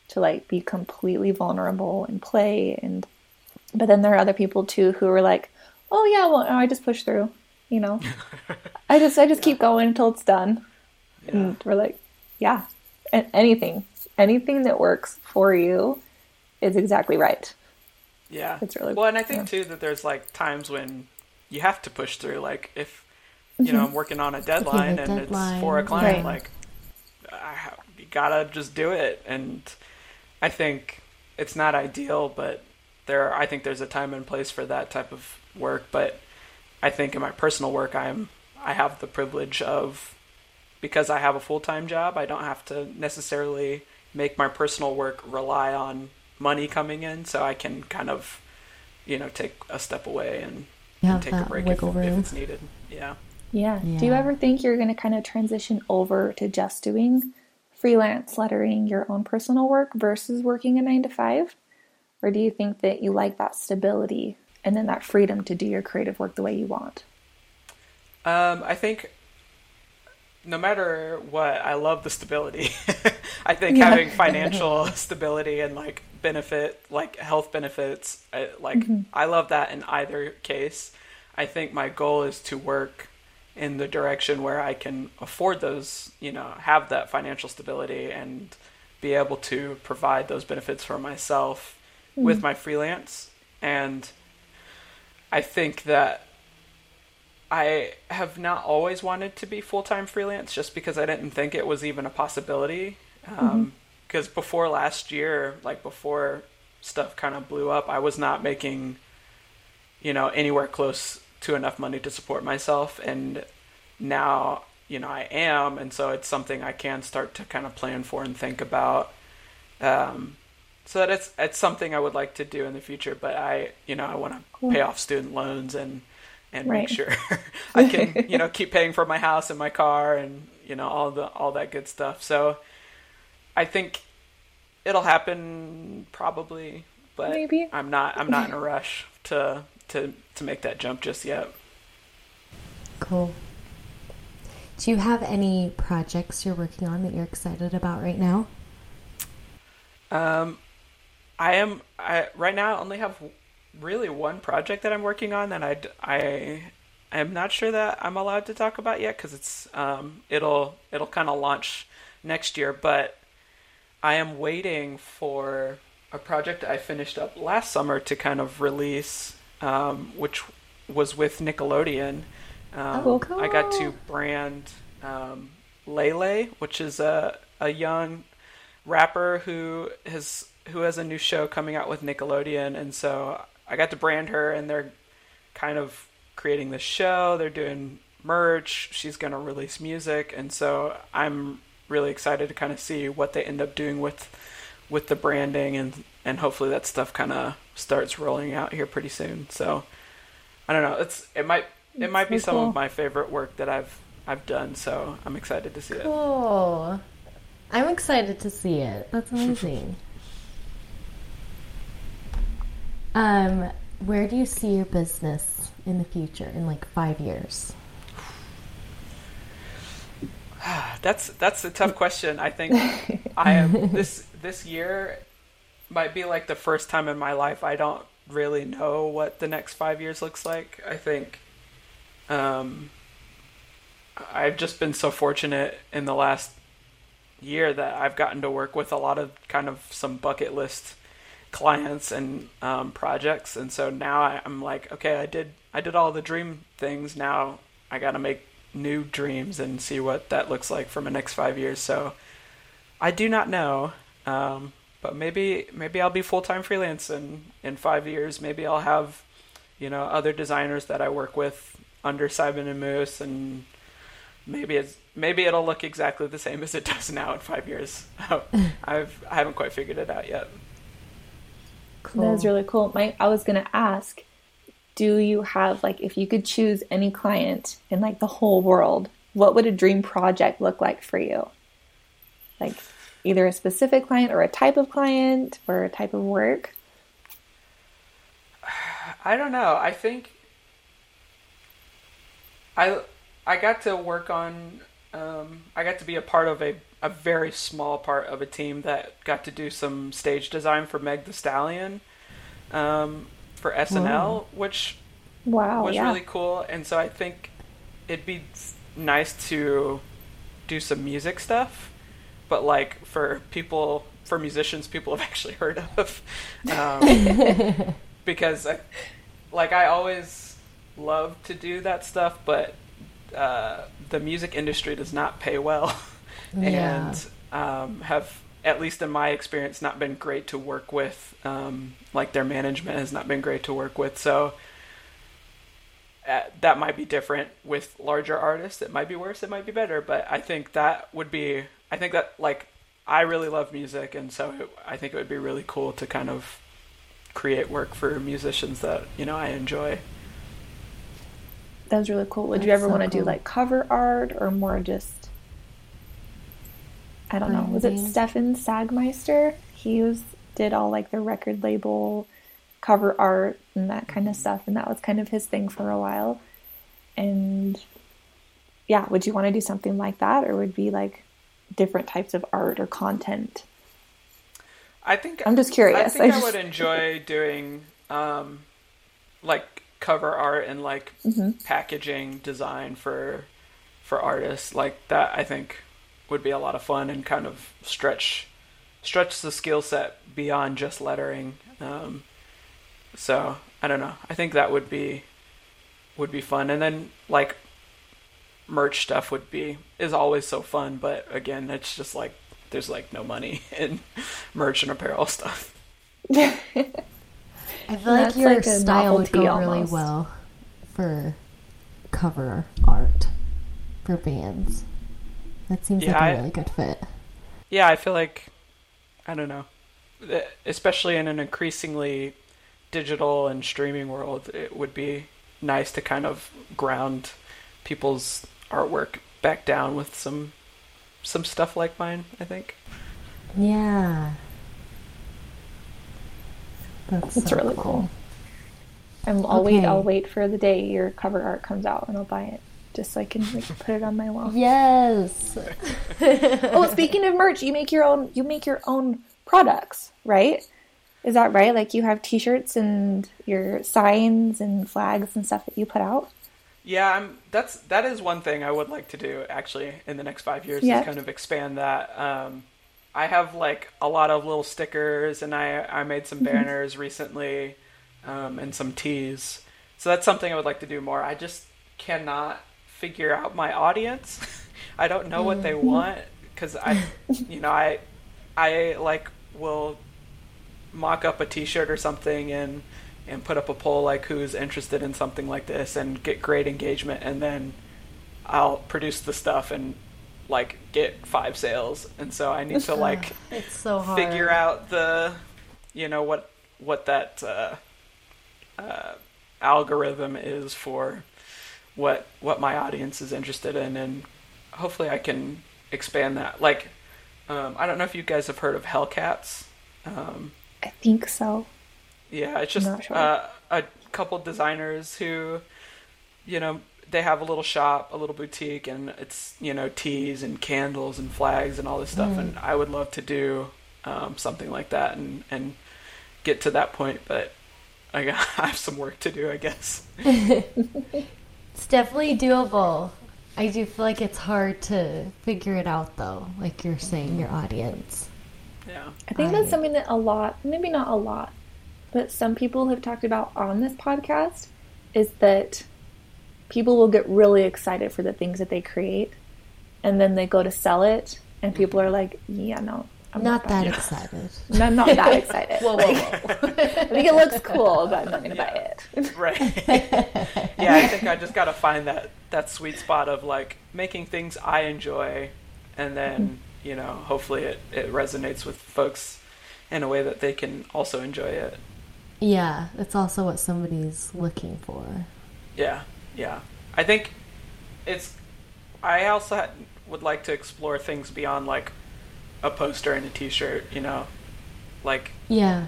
to like be completely vulnerable and play and but then there are other people too who are like, "Oh yeah, well, no, I just push through." You know. (laughs) I just I just keep going until it's done. And we're like, yeah, a- anything, anything that works for you is exactly right. Yeah. It's really- well, and I think yeah. too that there's like times when you have to push through. Like if you know I'm (laughs) working on a deadline and it's for a client, Right. like I you gotta just do it. And I think it's not ideal, but there I think there's a time and place for that type of work. But I think in my personal work, I'm I have the privilege of because I have a full time job. I don't have to necessarily make my personal work rely on money coming in, so I can kind of you know take a step away and, You have take a that break wiggle if room. it's needed. Yeah. Yeah. Do you ever think you're going to kind of transition over to just doing freelance lettering, your own personal work versus working a 9 to 5? Or do you think that you like that stability and then that freedom to do your creative work the way you want? Um, I think no matter what, I love the stability. (laughs) I think yeah. having financial (laughs) stability and like benefit, like health benefits, I, like mm-hmm. I love that in either case. I think my goal is to work in the direction where I can afford those, you know, have that financial stability and be able to provide those benefits for myself mm-hmm. with my freelance. And I think that I have not always wanted to be full time freelance just because I didn't think it was even a possibility. Um, mm-hmm. before last year, like before stuff kind of blew up, I was not making, you know, anywhere close to enough money to support myself. And now, you know, I am. And so it's something I can start to kind of plan for and think about. Um, so that it's, it's something I would like to do in the future. But I, you know, I want to cool. pay off student loans and and right. make sure (laughs) (laughs) I can, you know, keep paying for my house and my car and, you know, all the all that good stuff. So I think it'll happen probably, but Maybe. I'm not I'm not in a (laughs) rush to to to make that jump just yet. Cool. Do you have any projects you're working on that you're excited about right now? Um I am I right now I only have really one project that I'm working on that I I am not sure that I'm allowed to talk about yet because it's um, it'll it'll kind of launch next year, but I am waiting for a project I finished up last summer to kind of release, um, which was with Nickelodeon. Um, oh, cool. I got to brand um, Lay Lay, which is a a young rapper who has who has a new show coming out with Nickelodeon, and so I got to brand her, and they're kind of creating this show. They're doing merch. She's going to release music, and so I'm really excited to kind of see what they end up doing with with the branding and and hopefully that stuff kind of starts rolling out here pretty soon. So I don't know. It's it might it might be some cool. of my favorite work that I've I've done. So I'm excited to see cool. it. Cool. I'm excited to see it. That's (laughs) amazing. Um, where do you see your business in the future in like five years? (sighs) That's that's a tough question. I think I am (laughs) this this year might be like the first time in my life I don't really know what the next five years looks like. I think um, I've just been so fortunate in the last year that I've gotten to work with a lot of kind of some bucket list clients and um, projects, and so now I, I'm like, okay, I did I did all the dream things. Now I got to make new dreams and see what that looks like for my next five years. So I do not know, um, but maybe maybe I'll be full time freelance in in five years. Maybe I'll have you know other designers that I work with under Simon and Moose, and maybe it's maybe it'll look exactly the same as it does now in five years. (laughs) I've I haven't quite figured it out yet. Cool. That is really cool. My, I was gonna ask, do you have like if you could choose any client in like the whole world, what would a dream project look like for you? Like either a specific client or a type of client or a type of work? (sighs) I don't know. I think I I got to work on um, I got to be a part of a a very small part of a team that got to do some stage design for Meg the Stallion um, for SNL, which wow, was yeah. really cool. And so I think it'd be nice to do some music stuff, but like for people, for musicians, people have (laughs) actually heard of, um, (laughs) because I, like I always love to do that stuff, but uh, the music industry does not pay well. (laughs) yeah. and um, have at least in my experience not been great to work with. Um, like their management has not been great to work with. So uh, that might be different with larger artists. It might be worse. It might be better. But i think that would be i think that like i really love music. And so it, i think it would be really cool to kind of create work for musicians that you know i enjoy. That was really cool. Would That's you ever so want to cool. do like cover art or more just I don't know. Was it Stefan Sagmeister? He was did all like the record label cover art and that kind of stuff, and that was kind of his thing for a while. And yeah, would you want to do something like that or would it be like different types of art or content? I think I'm just curious. I think I (laughs) I, would enjoy doing um, like cover art and like Mm-hmm. packaging design for for artists. Like that, I think would be a lot of fun and kind of stretch stretch the skill set beyond just lettering. Um, so I don't know. I think that would be would be fun, and then like merch stuff would be is always so fun. But again, it's just like there's like no money (laughs) in merch and apparel stuff. (laughs) I feel like your like style would go novelty really well for cover art for bands. That seems Yeah, like I- a really good fit. Yeah, I feel like I don't know, especially in an increasingly digital and streaming world, it would be nice to kind of ground people's artwork back down with some some stuff like mine. I think. Yeah. That's, That's so really cool. I'm, I'll Okay. wait. I'll wait for the day your cover art comes out, and I'll buy it just so I can like put it on my wall. Yes. (laughs) oh, speaking of merch, you make your own. You make your own products, right? Is that right? Like you have T-shirts and your signs and flags and stuff that you put out. Yeah, I'm. That's that is one thing I would like to do actually in the next five years. Yeah. Is kind of expand that. Um, I have like a lot of little stickers, and I I made some banners recently, um, and some tees. So that's something I would like to do more. I just cannot figure out my audience. (laughs) I don't know what they want because I, you know, I I like will mock up a T-shirt or something and and put up a poll like who's interested in something like this and get great engagement and then I'll produce the stuff and like get five sales and so I need to (laughs) like It's so hard. figure out the you know what what that uh, uh, algorithm is for what what my audience is interested in and hopefully I can expand that like um, I don't know if you guys have heard of Hellcats um, I think so. yeah, it's just sure. uh, a couple designers who, you know, they have a little shop, a little boutique, and it's you know teas and candles and flags and all this stuff. And I would love to do um, something like that and and get to that point, but I, got, (laughs) I have some work to do, I guess. (laughs) It's definitely doable. I do feel like it's hard to figure it out though, like you're saying, your audience. Yeah, I think I- that's something that a lot, maybe not a lot, but some people have talked about on this podcast is that people will get really excited for the things that they create and then they go to sell it and people are mm-hmm. like, yeah, no, I'm Not that buying it." excited. No, I'm not that (laughs) (laughs) excited. Whoa, whoa, whoa. (laughs) I think it looks cool, but I'm not going to buy it. right. yeah, I think I just got to find that that sweet spot of like making things I enjoy, and then mm-hmm. you know, hopefully it it resonates with folks in a way that they can also enjoy it. Yeah, it's also what somebody's looking for. Yeah, yeah. I think it's. I also had, would like to explore things beyond like a poster and a T-shirt. You know, like Yeah.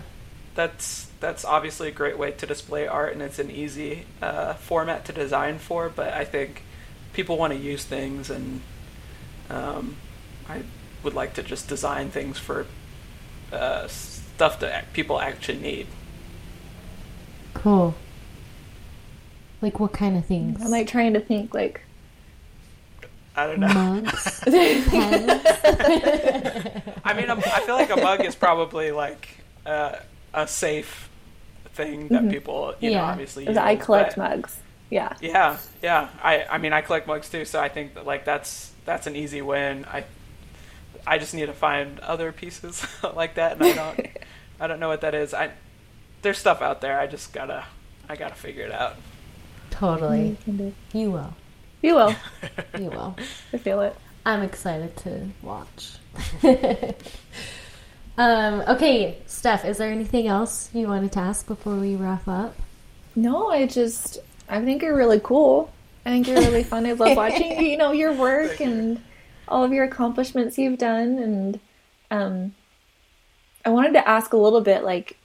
that's that's obviously a great way to display art, and it's an easy uh, format to design for. But I think people want to use things, and um, I would like to just design things for uh, stuff that people actually need. Cool. Like what kind of things? I'm like trying to think like I don't know. mugs, (laughs) pens. I mean, I'm, I feel like a mug is probably like uh, a safe thing that people, you know, obviously. Use, I collect but- mugs. Yeah. Yeah, yeah. I, I mean, I collect mugs too, so I think that like that's that's an easy win. I, I just need to find other pieces (laughs) like that, and I don't, (laughs) I don't know what that is. I, there's stuff out there. I just gotta, I gotta figure it out. totally. You can do- You will. You will. (laughs) You will. I feel it. I'm excited to watch. (laughs) um, okay, Steph, is there anything else you wanted to ask before we wrap up? No, I just I think you're really cool. I think you're really fun. I love (laughs) watching you know your work and all of your accomplishments you've done and um I wanted to ask a little bit like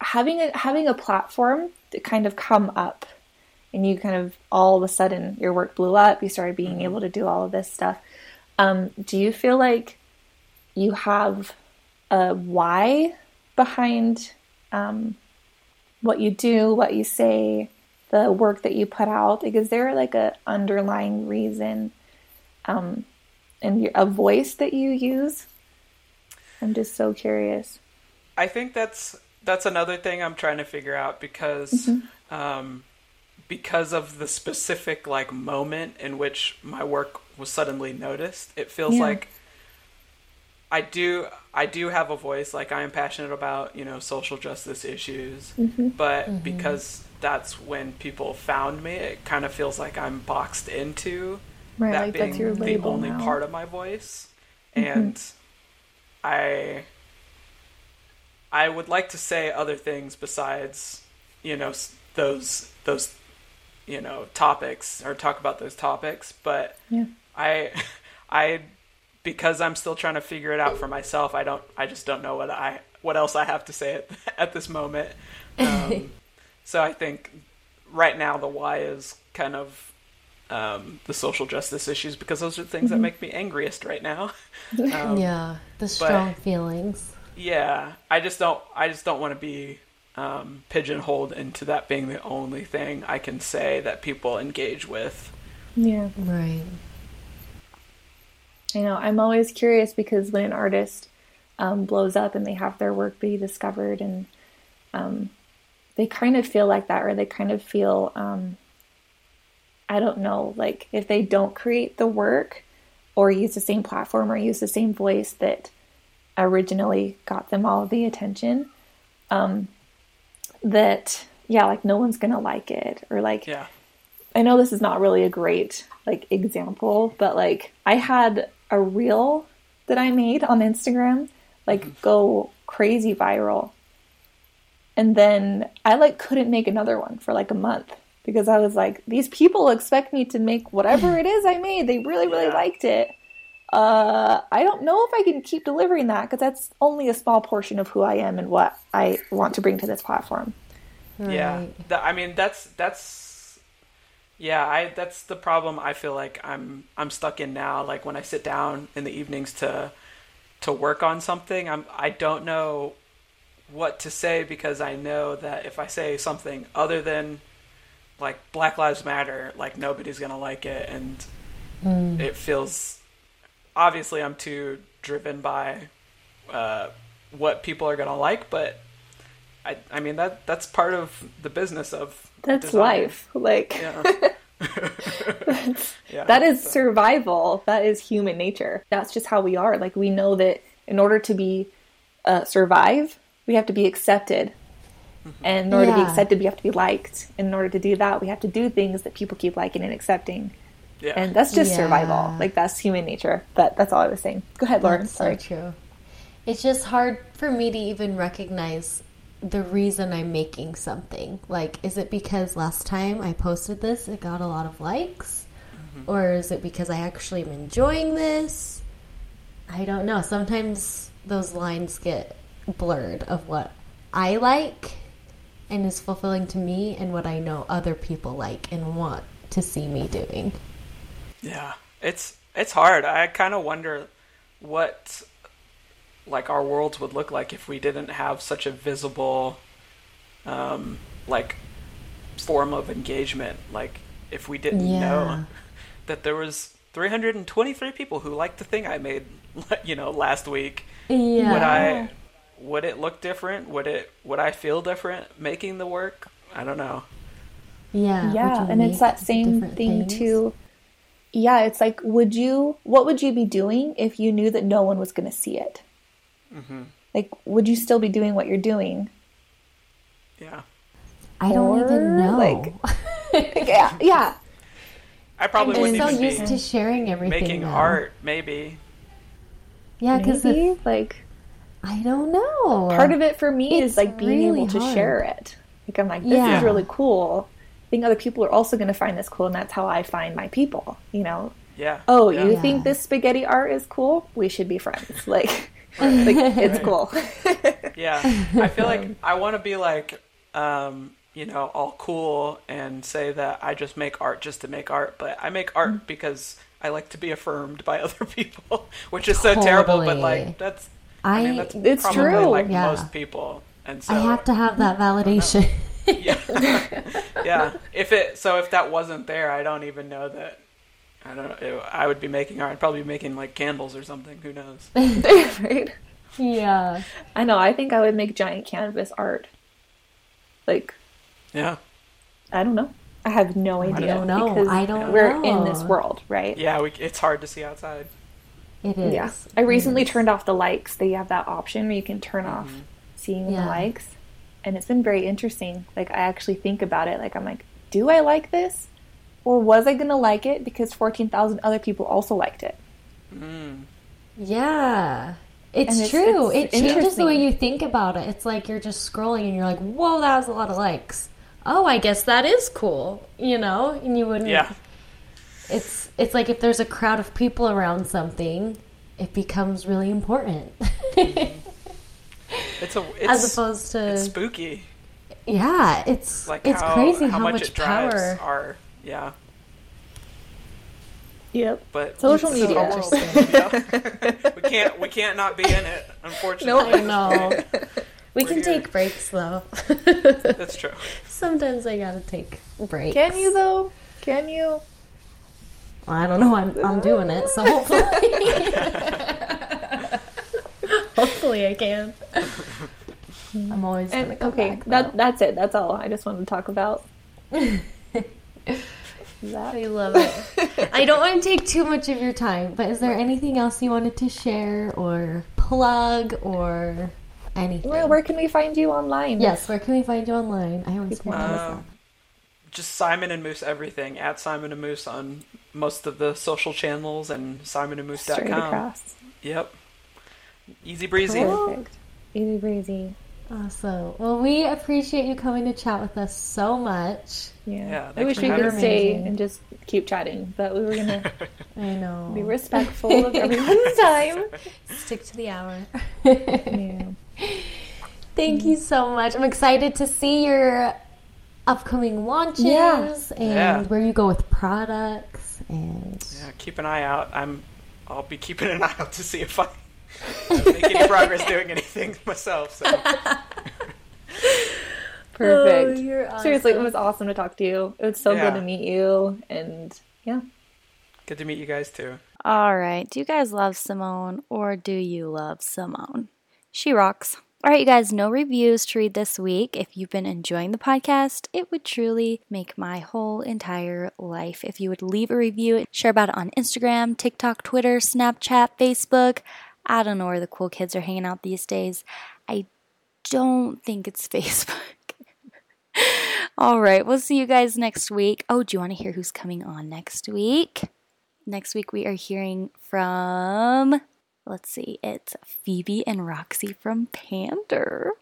having a having a platform to kind of come up and you kind of all of a sudden your work blew up. You started being Mm-hmm. able to do all of this stuff. Um, do you feel like you have a why behind um, what you do, what you say, the work that you put out? Like, is there like a underlying reason um, and a voice that you use? I'm just so curious. I think that's that's another thing I'm trying to figure out because um, because of the specific like moment in which my work was suddenly noticed. It feels Yeah. like I do I do have a voice. Like I am passionate about you know social justice issues, but because that's when people found me, it kind of feels like I'm boxed into Right, that like being that's your the only now. Mm-hmm. part of my voice and i i would like to say other things besides you know those those you know topics or talk about those topics but Yeah. i (laughs) i because i'm still trying to figure it out for myself i don't i just don't know what i what else i have to say at, (laughs) at this moment (laughs) um, so i think right now the why is kind of um, the social justice issues because those are the things that make me angriest right now. Um, yeah, the strong feelings. yeah, I just don't. I just don't want to be um, pigeonholed into that being the only thing I can say that people engage with. Yeah. Right. I know. I'm always curious because when an artist um, blows up and they have their work be discovered, and um, they kind of feel like that, or they kind of feel, um, I don't know, like if they don't create the work or use the same platform or use the same voice that originally got them all the attention, um, that, yeah, like no one's to like it, or like, Yeah, I know this is not really a great like example, but like I had a reel that I made on Instagram like mm-hmm. go crazy viral. And then I like couldn't make another one for like a month because I was like these people expect me to make whatever (laughs) it is I made. They really really Yeah. liked it. Uh I don't know if I can keep delivering that because that's only a small portion of who I am and what I want to bring to this platform. yeah. Right. That, I mean, that's that's yeah. I that's the problem. I feel like I'm I'm stuck in now. Like when I sit down in the evenings to to work on something, I'm I don't know what to say because I know that if I say something other than like Black Lives Matter, like nobody's gonna like it, and it feels obviously I'm too driven by uh, what people are gonna like, but I I mean that that's part of the business of That's design. life. Like Yeah. (laughs) (laughs) yeah. that is So- survival that is human nature that's just how we are like we know that in order to be uh, survive we have to be accepted and in order to be accepted we have to be liked and in order to do that we have to do things that people keep liking and accepting yeah. and that's just Yeah. survival like that's human nature but that's all i was saying go ahead lauren That's sorry so true. It's just hard for me to even recognize the reason I'm making something. Like, is it because last time I posted this, it got a lot of likes? Mm-hmm. Or is it because I actually am enjoying this? I don't know. Sometimes those lines get blurred of what I like and is fulfilling to me and what I know other people like and want to see me doing. Yeah, it's it's hard. I kind of wonder what like our worlds would look like if we didn't have such a visible um like form of engagement. Like if we didn't Yeah. know that there was 323 people who liked the thing I made, (laughs) you know, last week. Yeah. Would I would it look different? Would it would I feel different making the work? I don't know. Yeah. yeah and it's that same thing things? too yeah it's like would you what would you be doing if you knew that no one was going to see it Mm-hmm. like would you still be doing what you're doing Yeah. I don't Or, even know. (laughs) like, yeah yeah I probably I'm wouldn't so even used be to sharing everything. making now. art, maybe. Yeah, because maybe like I don't know. part of it for me is like being really able to hard. share it like i'm like this Yeah. is really cool i think other people are also going to find this cool and that's how i find my people you know Yeah. oh yeah. you Yeah. think this spaghetti art is cool we should be friends (laughs) like like it's (laughs) cool Yeah, I feel like I want to be like, um, you know, all cool and say that I just make art just to make art, but I make art Mm. because I like to be affirmed by (laughs) other people, which is so terrible, but like that's I, I, mean that's It's probably true. like Yeah. most people. And so I have to have that validation. Yeah. (laughs) yeah. If it so if that wasn't there, I don't even know that I don't know. I would be making art. I'd probably be making like candles or something. Who knows? (laughs) right? yeah. I know. I think I would make giant canvas art. Like, Yeah. I don't know. I have no idea. don't know. Because I don't we're know. in this world, right? Yeah. We, it's hard to see outside. It is. Yeah. I recently turned off the likes. They have that option where you can turn off Mm-hmm. seeing Yeah. the likes. And it's been very interesting. Like, I actually think about it. Like, I'm like, do I like this? Or was I going to like it because 14,000 other people also liked it? Hmm. Yeah. It's, it's- true. it's it changes the way you think about it. It's like you're just scrolling and you're like, whoa, that was a lot of likes. Oh, I guess that is cool. You know? And you wouldn't. Yeah. It's, it's like if there's a crowd of people around something, it becomes really important. (laughs) It's a. It's, As opposed to. it's spooky. yeah, it's, Like it's how, crazy how, how, much, much, it power. our yeah. Yep. But Social media. our world, you (laughs) we can't we can't not be in it. Unfortunately, No, I know. (laughs) We can here. take breaks though. that's true. (laughs) Sometimes I gotta take breaks. Can you, though? Can you? I don't know. I'm, I'm doing it, so hopefully. (laughs) hopefully I can. (laughs) I'm always And, come okay, back. that, that's it. That's all I just wanted to talk about. (laughs) that. I love it. I don't want to take too much of your time, but is there anything else you wanted to share or plug or anything? Where, where can we find you online? Yes, where can we find you online? I always want to. Um, just Simon and Moose everything at Simon and Moose on most of the social channels and Straight simonandmoose.com. across. Yep. Easy breezy. Perfect. Easy breezy. Awesome. Well, we appreciate you coming to chat with us so much. Yeah. Yeah, I wish we could stay Amazing. and just keep chatting, but we were gonna (laughs) I know. be respectful of everyone's (laughs) time. Stick to the hour. Yeah. (laughs) Thank you so much. I'm excited to see your upcoming launches Yeah. and Yeah. where you go with products and Yeah, keep an eye out. I'm. I'll be keeping an eye out to see if I make any (laughs) progress doing anything (laughs) myself. So (laughs) Perfect. Oh, you're Seriously, it was awesome to talk to you. It was so Yeah. good to meet you, and yeah, good to meet you guys too. All right. Do you guys love Simone or do you love Simone? She rocks. All right, you guys, no reviews to read this week. If you've been enjoying the podcast, it would truly make my whole entire life if you would leave a review, share about it on Instagram, TikTok, Twitter, Snapchat, Facebook. I don't know where the cool kids are hanging out these days. I don't think it's (laughs) Facebook. All right, we'll see you guys next week. Oh, do you want to hear who's coming on next week? Next week, we are hearing from, let's see, it's Phoebe and Roxy from Pander.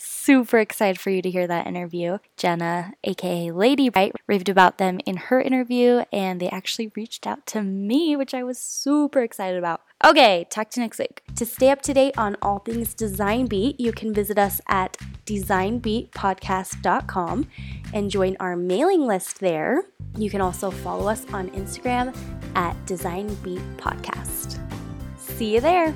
Super excited for you to hear that interview. Jenna, aka Lady Bright, raved about them in her interview, and they actually reached out to me, which I was super excited about. Okay, talk to you next week. To stay up to date on all things Design Beat, you can visit us at designbeatpodcast.com and join our mailing list there. You can also follow us on Instagram at Design Beat Podcast. See you there.